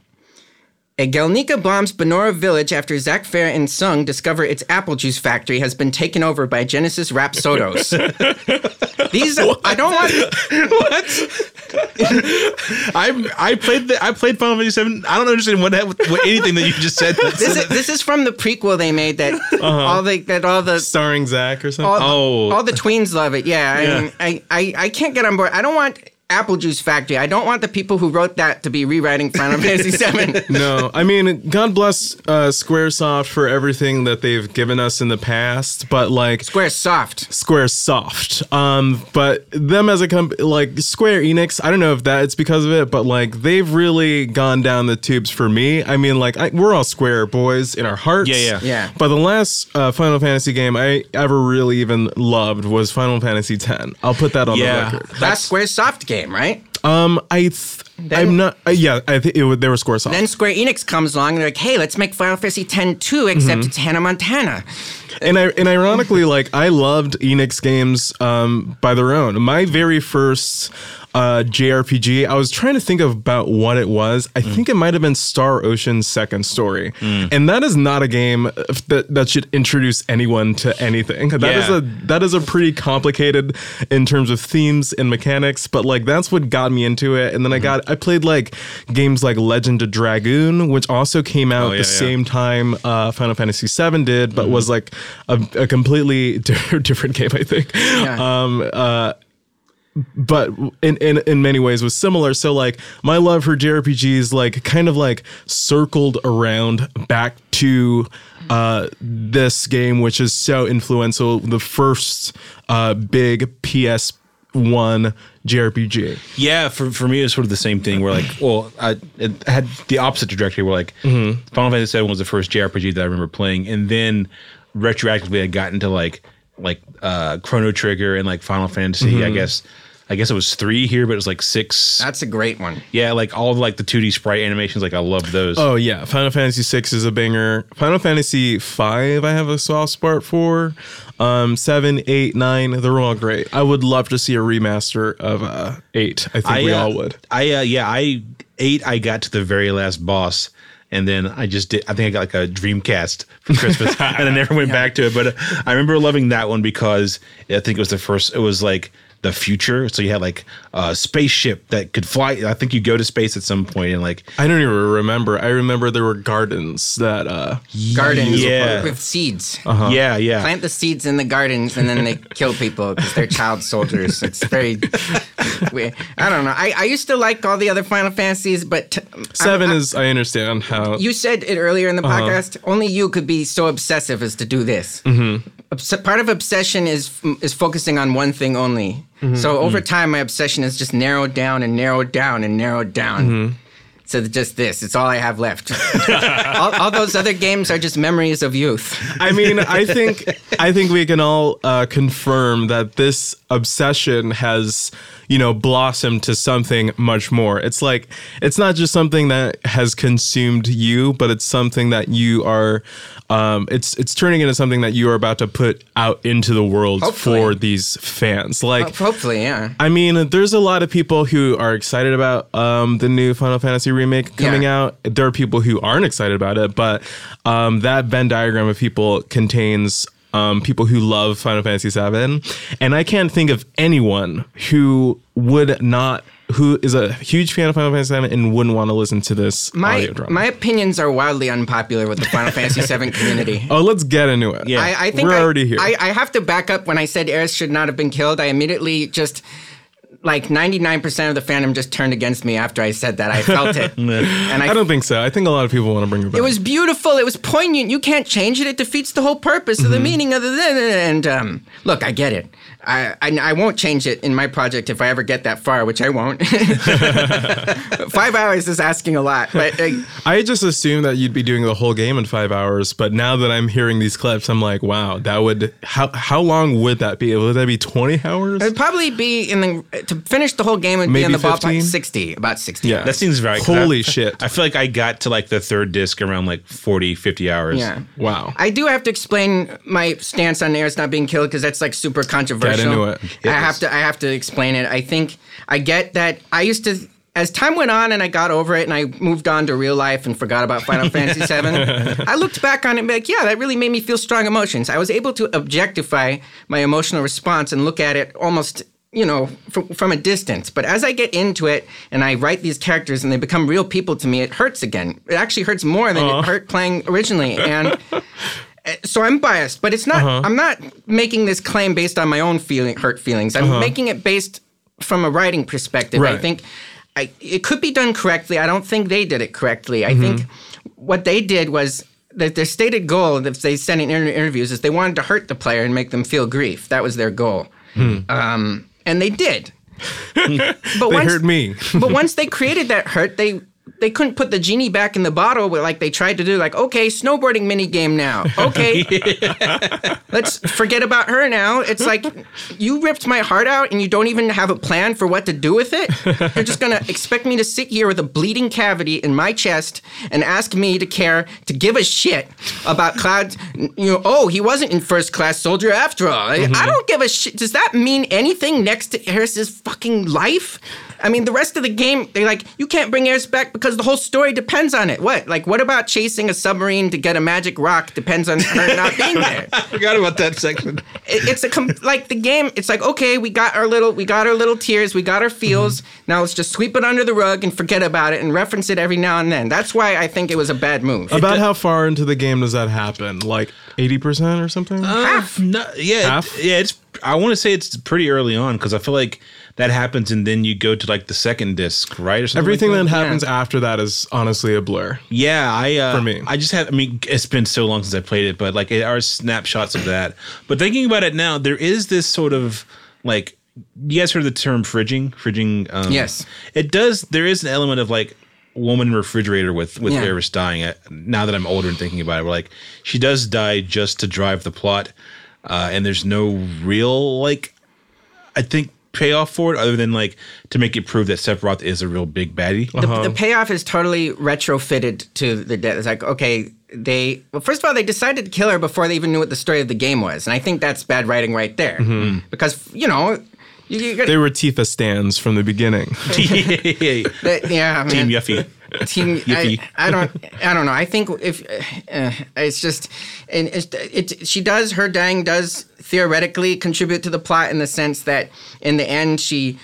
A Gelnika bombs Banora village after Zack Fair and Sung discover its apple juice factory has been taken over by Genesis Rhapsodos. These I don't want. what? I I played the I played Final Fantasy VII. I don't understand what, what anything that you just said. This is, this is from the prequel they made that uh-huh. all the that all the Starring Zack or something. all, Oh. all the tweens love it. Yeah, Yeah. And I, I I can't get on board. I don't want Apple Juice Factory. I don't want the people who wrote that to be rewriting Final Fantasy VII. no, I mean, God bless uh, SquareSoft for everything that they've given us in the past, but like SquareSoft, SquareSoft. Um, but them as a company, like Square Enix, I don't know if that it's because of it, but like they've really gone down the tubes for me. I mean, like I, we're all Square boys in our hearts. Yeah, yeah. Yeah. But the last uh, Final Fantasy game I ever really even loved was Final Fantasy X. I'll put that on Yeah. the record. That's Square Soft game, right? Um, I th- Then- I'm not. Uh, yeah, I think it would. They were SquareSoft. Then Square Enix comes along and they're like, hey, let's make Final Fantasy X 2, except Mm-hmm. it's Hannah Montana. and I and ironically, like I loved Enix games um, by their own. My very first uh, JRPG, I was trying to think about what it was. I think it might have been Star Ocean's Second Story, and that is not a game that that should introduce anyone to anything. That is Yeah. a that is a pretty complicated in terms of themes and mechanics, but like that's what got me into it. And then I got I played like games like Legend of Dragoon, which also came out Oh, yeah, the yeah. same time uh, Final Fantasy VII did, but was like a, a completely different game, I think. Um, uh, but in, in in many ways was similar. So like my love for JRPGs like kind of like circled around back to uh, this game, which is so influential. The first uh, big PS one JRPG. Yeah, for, for me, it's sort of the same thing. Where like, well, I it had the opposite trajectory. Where like, Mm-hmm. Final Fantasy VII was the first JRPG that I remember playing, and then retroactively, I got into like like uh Chrono Trigger and like Final Fantasy. Mm-hmm. I guess I guess it was three here, but it was like six. That's a great one. yeah, like all of like the two D sprite animations. Like I love those. Oh yeah, Final Fantasy VI is a banger. Final Fantasy five, I have a soft spot for. Um, seven, eight, nine, they're all great. I would love to see a remaster of uh, eight. I think we uh, all would. I uh, yeah, I eight. I got to the very last boss, and then I just did. I think I got like a Dreamcast for Christmas, and I never went back to it. But uh, I remember loving that one because I think it was the first. It was like the future. So you had like a spaceship that could fly. I think you go to space at some point, and like I don't even remember. I remember there were gardens that uh Gardens Yeah. with seeds. Uh-huh. yeah, yeah. Plant the seeds in the gardens and then they kill people because they're child soldiers. It's very weird. I don't know. I, I used to like all the other Final Fantasies, but t- I'm- 7 I- is I understand how You said it earlier in the podcast. Only you could be so obsessive as to do this. Mm-hmm. Obs- part of obsession is is focusing on one thing only. Mm-hmm. So over mm-hmm. time, my obsession has just narrowed down and narrowed down and narrowed down. Mm-hmm. So just this. It's all I have left. all, all those other games are just memories of youth. I mean, I think I think we can all uh, confirm that this obsession has, you know, blossomed to something much more. It's like it's not just something that has consumed you, but it's something that you are. Um, it's it's turning into something that you are about to put out into the world Hopefully. for these fans. Like. Hopefully, yeah. I mean, there's a lot of people who are excited about um, the new Final Fantasy remake coming Yeah. out. There are people who aren't excited about it, but um, that Venn diagram of people contains um, people who love Final Fantasy VII, and I can't think of anyone who would not. Who is a huge fan of Final Fantasy VII and wouldn't want to listen to this My my opinions are wildly unpopular with the Final Fantasy VII community. oh, let's get into it. Yeah. I, I think We're I, already here. I, I have to back up when I said Aeris should not have been killed. I immediately just like 99% of the fandom just turned against me after I said that. I felt it. and I, I don't think so. I think a lot of people want to bring her back. it was beautiful. It was poignant. You can't change it. It defeats the whole purpose Mm-hmm. of the meaning of the. And um, look, I get it. I, I I won't change it in my project if I ever get that far, which I won't. Five hours is asking a lot, but uh, I just assumed that you'd be doing the whole game in five hours, but now that I'm hearing these clips, I'm like, wow, that would how how long would that be? Would that be 20 hours? it'd probably be in the to finish the whole game would be in Maybe the ballpark 15? sixty, about sixty. Yeah. That seems right. 'cause Holy I- shit. I feel like I got to like the third disc around like 40, 50 hours. Yeah. Wow. I do have to explain my stance on Aeris not being killed because that's like super controversial. Into it. I have to. I have to explain it. I think I get that. I used to. As time went on and I got over it and I moved on to real life and forgot about Final Fantasy VII, I looked back on it and be like, yeah, that really made me feel strong emotions. I was able to objectify my emotional response and look at it almost, you know, from, from a distance. But as I get into it and I write these characters and they become real people to me, it hurts again. It actually hurts more than it hurt playing originally. And so I'm biased, but it's not. I'm not making this claim based on my own feeling, hurt feelings. I'm making it based from a writing perspective. I think I, it could be done correctly. I don't think they did it correctly. I Mm-hmm. think what they did was that their stated goal, if they said in interviews, is they wanted to hurt the player and make them feel grief. That was their goal, um, and they did. but Hmm. They once, heard me. but once they created that hurt, they they couldn't put the genie back in the bottle but like they tried to do like okay snowboarding mini game now. Okay. Let's forget about her now. It's like you ripped my heart out and you don't even have a plan for what to do with it? You're just gonna expect me to sit here with a bleeding cavity in my chest and ask me to care to give a shit about cloud you know oh he wasn't in first class soldier after all. I- i don't give a shit. Does that mean anything next to Aeris's fucking life I mean, the rest of the game, they're like, you can't bring Aeris back because the whole story depends on it. What? Like, what about chasing a submarine to get a magic rock depends on her not being there? I forgot about that section. It- it's a com- like the game. It's like, okay, we got our little, we got our little tears, we got our feels. Mm-hmm. Now let's just sweep it under the rug and forget about it and reference it every now and then. That's why I think it was a bad move. About how far into the game does that happen? Like 80% or something? Uh, Half. No, yeah, it- Half? yeah. It's. I want to say it's pretty early on because I feel like that happens, and then you go to like the second disc, right? Or something. Everything like that that. happens after that is honestly a blur. Yeah, I uh, For me. I just have. I mean, it's been so long since I played it, but like, it are snapshots of that. But thinking about it now, there is this sort of like. You guys heard the term fridging? Fridging. Um, Yes. It does. There is an element of like woman refrigerator with with Yeah. Aeris dying. Uh, Now that I'm older and thinking about it, we're like she does die just to drive the plot, uh, and there's no real like I think payoff for it other than like to make it prove that Sephiroth is a real big baddie. the, the payoff is totally retrofitted to the death. It's like, okay, they well, first of all, they decided to kill her before they even knew what the story of the game was, and I think that's bad writing right there. Because you know, you, you They were Tifa stands from the beginning. that- yeah, man. Team Yuffie. Team, I, I don't, I don't know. I think if uh, it's just, and it's, it, she does her dying does theoretically contribute to the plot in the sense that in the end she,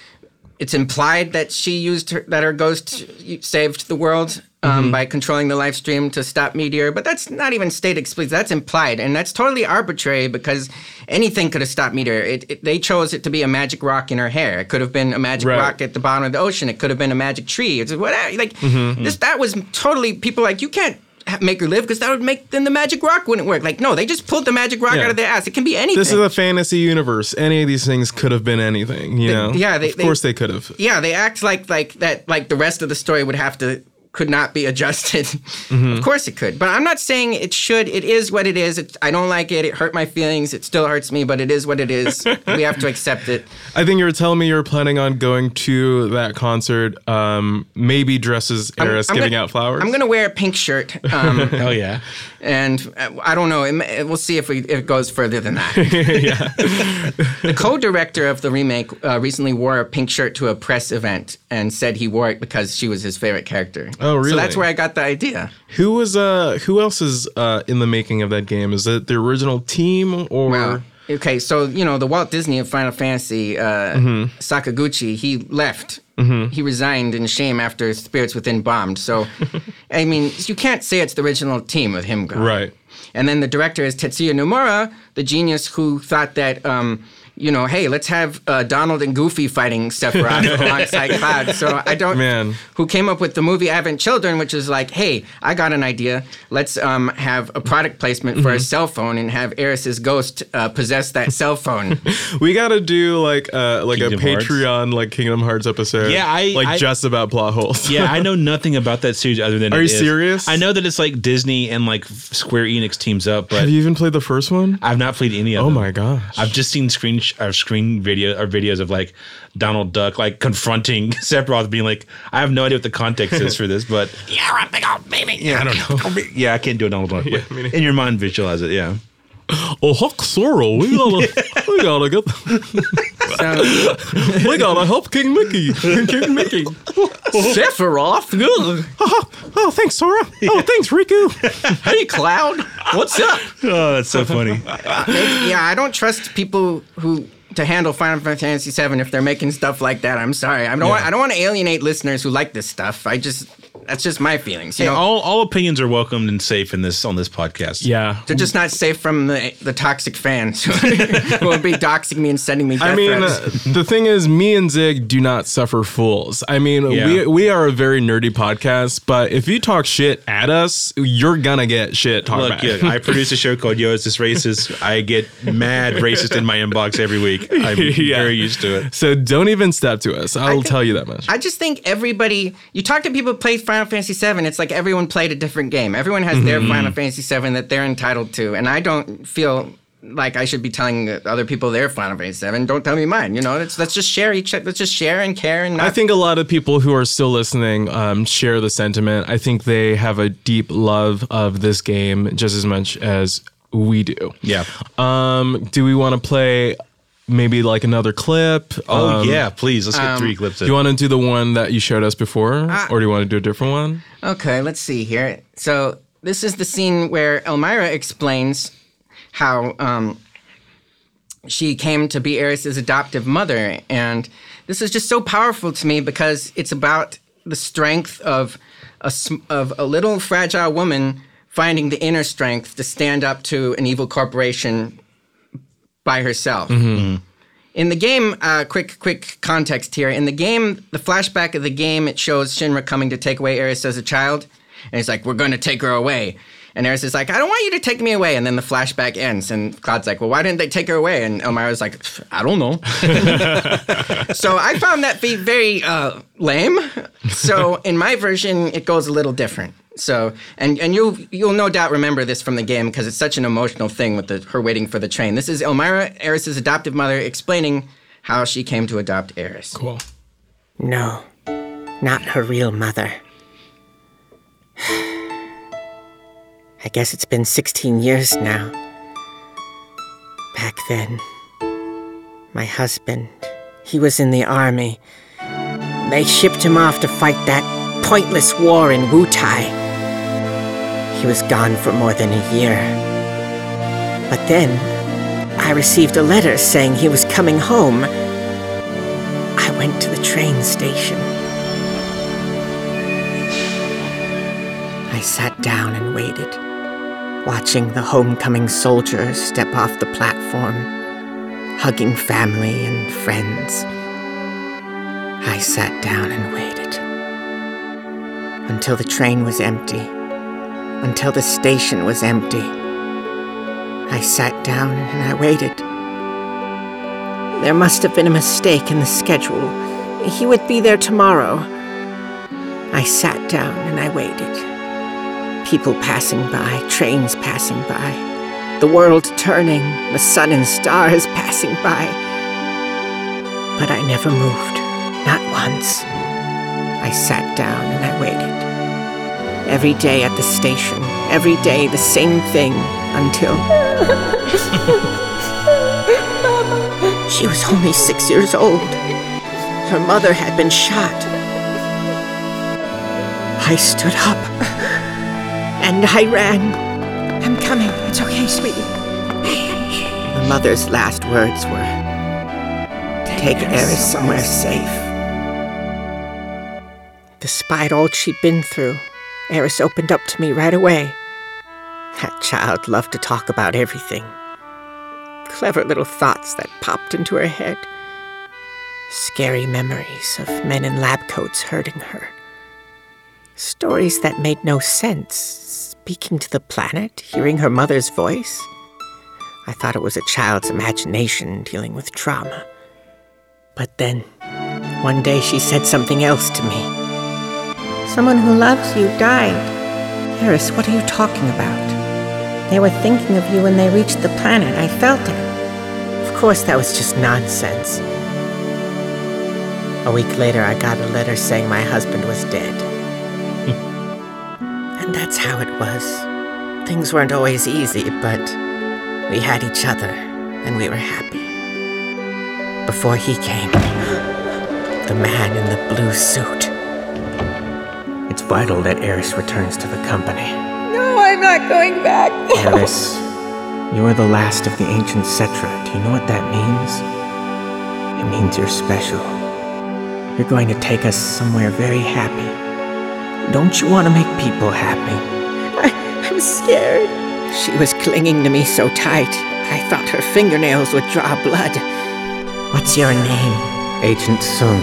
it's implied that she used her that her ghost saved the world um, mm-hmm. by controlling the Lifestream to stop Meteor, but that's not even stated explicitly. That's implied, and that's totally arbitrary because anything could have stopped Meteor. It, it, they chose it to be a magic rock in her hair. It could have been a magic Right. rock at the bottom of the ocean. It could have been a magic tree. It's whatever. Uh, like mm-hmm. this, mm-hmm. that was totally people like you can't make her live because that would make then the magic rock wouldn't work. Like no, they just pulled the magic rock Yeah. out of their ass. It can be anything. This is a fantasy universe. Any of these things could have been anything, you know? yeah, they- of they- course they could have. yeah, they act like like that. Like the rest of the story would have to could not be adjusted. Mm-hmm. Of course it could, but I'm not saying it should. It is what it is. It, I don't like it. It hurt my feelings. It still hurts me, but it is what it is. we have to accept it. I think you were telling me you were planning on going to that concert, um, maybe dresses Aeris giving gonna- out flowers. I'm gonna wear a pink shirt. Um, Oh yeah. and uh, I don't know. It, we'll see if, we, if it goes further than that. the co-director of the remake uh, recently wore a pink shirt to a press event and said he wore it because she was his favorite character. Oh, really? So that's where I got the idea. Who was uh who else is uh in the making of that game? Is it the original team or Wow. Okay, so you know the Walt Disney of Final Fantasy, uh, Mm-hmm. Sakaguchi, he left. He resigned in shame after Spirits Within bombed. So, I mean, you can't say it's the original team with him gone. Right. And then the director is Tetsuya Nomura, the genius who thought that, um, you know, hey, let's have uh, Donald and Goofy fighting Sephiroth alongside Cloud. So I don't. Man. Who came up with the movie Advent Children, which is like, hey, I got an idea. Let's um, have a product placement for a Mm-hmm. cell phone and have Aeris's ghost uh, possess that cell phone. We gotta do like uh like Kingdom a Hearts? Patreon like Kingdom Hearts episode. Yeah, I- like I- just about plot holes. Yeah, I know nothing about that series other than. Are it you is- serious? I know that it's like Disney and like Square Enix teams up, but Have you even played the first one? I've not played any of Oh them. my gosh. I've just seen screen sh- or screen video or videos of like Donald Duck like confronting Sephiroth, being like, I have no idea what the context is for this, but You're a big old baby. yeah, I don't know. yeah, I can't do a Donald Duck. but me neither. in your mind, visualize it. Yeah. Oh Huck Sora, we gotta we gotta get So, we gotta help King Mickey. King Mickey. Sephiroth? Ugh. Oh thanks, Sora. Oh thanks, Riku. Hey, Cloud. What's up? Oh, that's so funny. yeah, I don't trust people who to handle Final Fantasy VII if they're making stuff like that. I'm sorry. I don't. Want, I don't want to alienate listeners who like this stuff. I just That's just my feelings. You Hey, know, all all opinions are welcomed and safe in this on this podcast. Yeah. they're just not safe from the the toxic fans who will be doxing me and sending me. Death I mean, threats. uh, the thing is, me and Zig do not suffer fools. I mean, Yeah. we we are a very nerdy podcast, but if you talk shit at us, you're gonna get shit talked Look, yeah, I produce a show called Yo, Is This Racist? I get mad racist in my inbox every week. I'm Yeah. very used to it. so don't even step to us. I'll think- tell you that much. I just think everybody. You talk to people who play Final Fantasy VII. It's like everyone played a different game. Everyone has their Mm-hmm. Final Fantasy VII that they're entitled to, and I don't feel like I should be telling other people their Final Fantasy VII. Don't tell me mine. You know, let's let's just share each. Let's just share and care and not. I think a lot of people who are still listening um, share the sentiment. I think they have a deep love of this game just as much as we do. Yeah. Um, do we want to play maybe like another clip? Oh Um, yeah, please. Let's get three clips. Do you want to do the one that you showed us before, or do you want to do a different one? Okay, let's see here. So this is the scene where Elmyra explains how um, she came to be Aeris's adoptive mother, and this is just so powerful to me because it's about the strength of a of a little fragile woman finding the inner strength to stand up to an evil corporation by herself. In the game, uh, quick quick context here. In the game, the flashback of the game, it shows Shinra coming to take away Aeris as a child, and it's like we're going to take her away. And Aeris is like, I don't want you to take me away. And then the flashback ends, and Cloud's like, Well, why didn't they take her away? And Elmyra's like, I don't know. so I found that be very uh, lame. So in my version, it goes a little different. So and and you'll you'll no doubt remember this from the game because it's such an emotional thing with the, her waiting for the train. This is Elmyra, Aeris's adoptive mother, explaining how she came to adopt Aeris. Cool. No, not her real mother. I guess it's been 16 years now. Back then, my husband, he was in the army. They shipped him off to fight that pointless war in Wutai. He was gone for more than a year. But then, I received a letter saying he was coming home. I went to the train station. I sat down and waited, watching the homecoming soldiers step off the platform, hugging family and friends. I sat down and waited until the train was empty, until the station was empty. I sat down and I waited. There must have been a mistake in the schedule. He would be there tomorrow. I sat down and I waited. People passing by, trains passing by, the world turning, the sun and stars passing by. But I never moved, not once. I sat down and I waited. Every day at the station, every day the same thing until. She was only six years old. Her mother had been shot. I stood up and I ran. I'm coming. It's okay, sweetie. The mother's last words were Take Aeris somewhere safe. Despite all she'd been through, Aeris opened up to me right away. That child loved to talk about everything. Clever little thoughts that popped into her head. Scary memories of men in lab coats hurting her. Stories that made no sense. Speaking to the planet, hearing her mother's voice. I thought it was a child's imagination dealing with trauma. But then, one day she said something else to me. Someone who loves you died. Aeris, what are you talking about? They were thinking of you when they reached the planet. I felt it. Of course, that was just nonsense. A week later, I got a letter saying my husband was dead. and that's how it was. Things weren't always easy, but we had each other, and we were happy. Before he came, the man in the blue suit. It's vital that Aeris returns to the company. No, I'm not going back. Aeris, you are the last of the ancient Cetra. Do you know what that means? It means you're special. You're going to take us somewhere very happy. Don't you want to make people happy? I, I'm scared. She was clinging to me so tight, I thought her fingernails would draw blood. What's your name? Agent Tseng.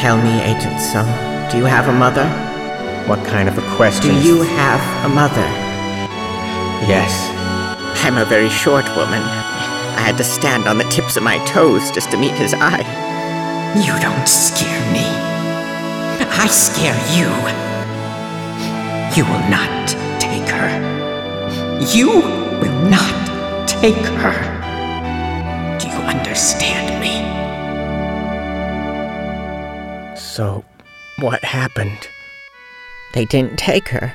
Tell me, Agent Tseng, do you have a mother? What kind of a question? Do you have a mother? Yes. I'm a very short woman. I had to stand on the tips of my toes just to meet his eye. You don't scare me. I scare you. You will not take her. You will not take her. Do you understand me? So, what happened? They didn't take her.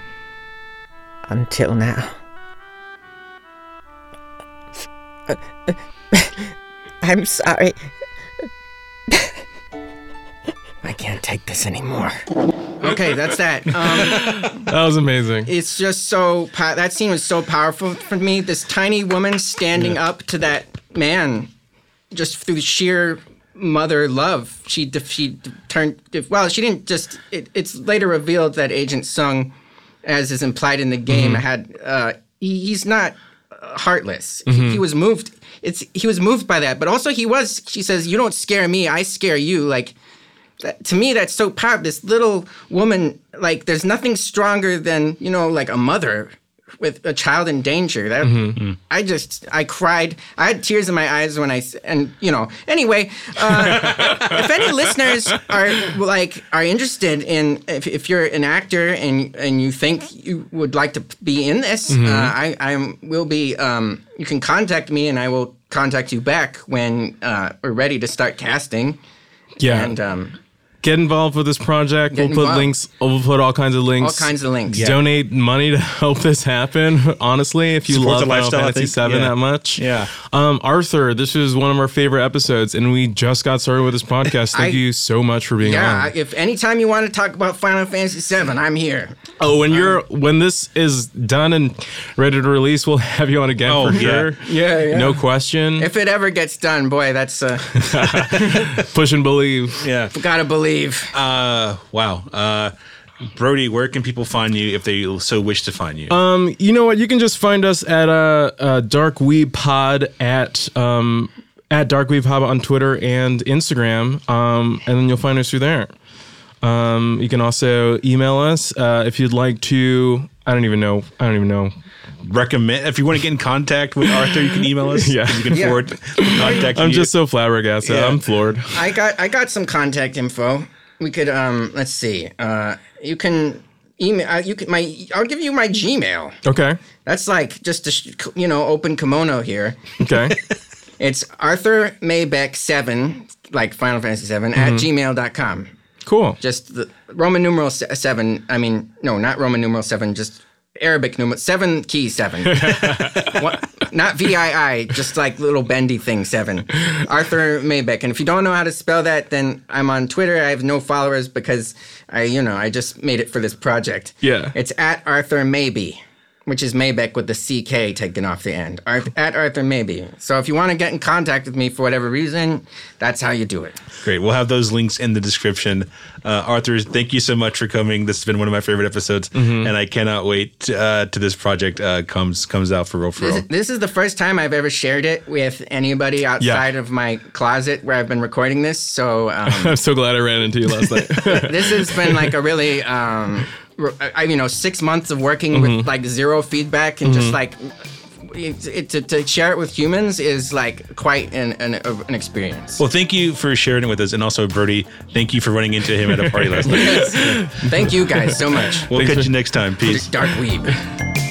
Until now. I'm sorry. I can't take this anymore. Okay, that's that. Um, That was amazing. it's just so po- that scene was so powerful for me. This tiny woman standing up to that man, just through sheer mother love. She def- she d- turned well. She didn't just. It, it's later revealed that Agent Tseng, as is implied in the game, had uh, he, he's not uh, heartless. He, he was moved. It's he was moved by that, but also he was. She says, "You don't scare me. I scare you." Like that, to me that's so powerful this little woman like there's nothing stronger than you know like a mother with a child in danger. That i just i cried. I had tears in my eyes when I and you know anyway uh, if any listeners are like are interested in if, if you're an actor and and you think you would like to be in this uh, i i will be um you can contact me and i will contact you back when uh, we're ready to start casting. Yeah. and um Get involved with this project. Get we'll put links. We'll put all kinds of links. all kinds of links Donate money to help this happen. Honestly, if you Support love the Final lifestyle, I Fantasy think. VII Yeah. that much, Yeah. Um, Arthur, this is one of our favorite episodes, and we just got started with this podcast. Thank I- you so much for being Yeah, on. if anytime you want to talk about Final Fantasy VII, I'm here. Oh, when you're when this is done and ready to release, we'll have you on again Oh, for yeah. sure. Yeah, yeah. No question. If it ever gets done, boy, that's uh, Push and believe. Yeah. gotta believe. Uh, wow. Uh, Brody, where can people find you if they so wish to find you? Um, you know what? You can just find us at uh, uh Dark Weeb Pod at um at Dark Weeb Pod on Twitter and Instagram. Um, and then you'll find us through there. Um, you can also email us uh, if you'd like to. I don't even know. I don't even know. Recommend if you want to get in contact with Arthur, you can email us. Yeah. you can Yeah. forward contact. I'm you. just so flabbergasted. Yeah. I'm floored. I got I got some contact info. We could um let's see. Uh, you can email. Uh, you can my. I'll give you my Gmail. Okay. That's like just a sh- you know open kimono here. Okay. It's Arthur Maybeck seven like Final Fantasy 7 at gmail.com. cool. just the Roman numeral seven. I mean, no, not Roman numeral seven. Just Arabic numeral seven key seven. what, not V I I. Just like little bendy thing seven. Arthur Maybeck. And if you don't know how to spell that, then I'm on Twitter. I have no followers because I, you know, I just made it for this project. Yeah. It's at Arthur Maybe. Which is Maybeck with the CK taken off the end. Arth- at Arthur Maybe. So if you want to get in contact with me for whatever reason, that's how you do it. Great. We'll have those links in the description. Uh, Arthur, thank you so much for coming. This has been one of my favorite episodes, Mm-hmm. and I cannot wait uh, to this project uh, comes comes out for real for real. This, this is the first time I've ever shared it with anybody outside of my closet where I've been recording this. So um, I'm so glad I ran into you last night. this has been like a really, um, r- I, you know, six months of working with mm-hmm. like zero feedback and just mm-hmm. like it, it, to, to share it with humans is like quite an, an, an experience. Well, thank you for sharing it with us, and also Brody, thank you for running into him at a party last night. Thank you guys so much. We'll catch you next time. Peace. Dark Weeb.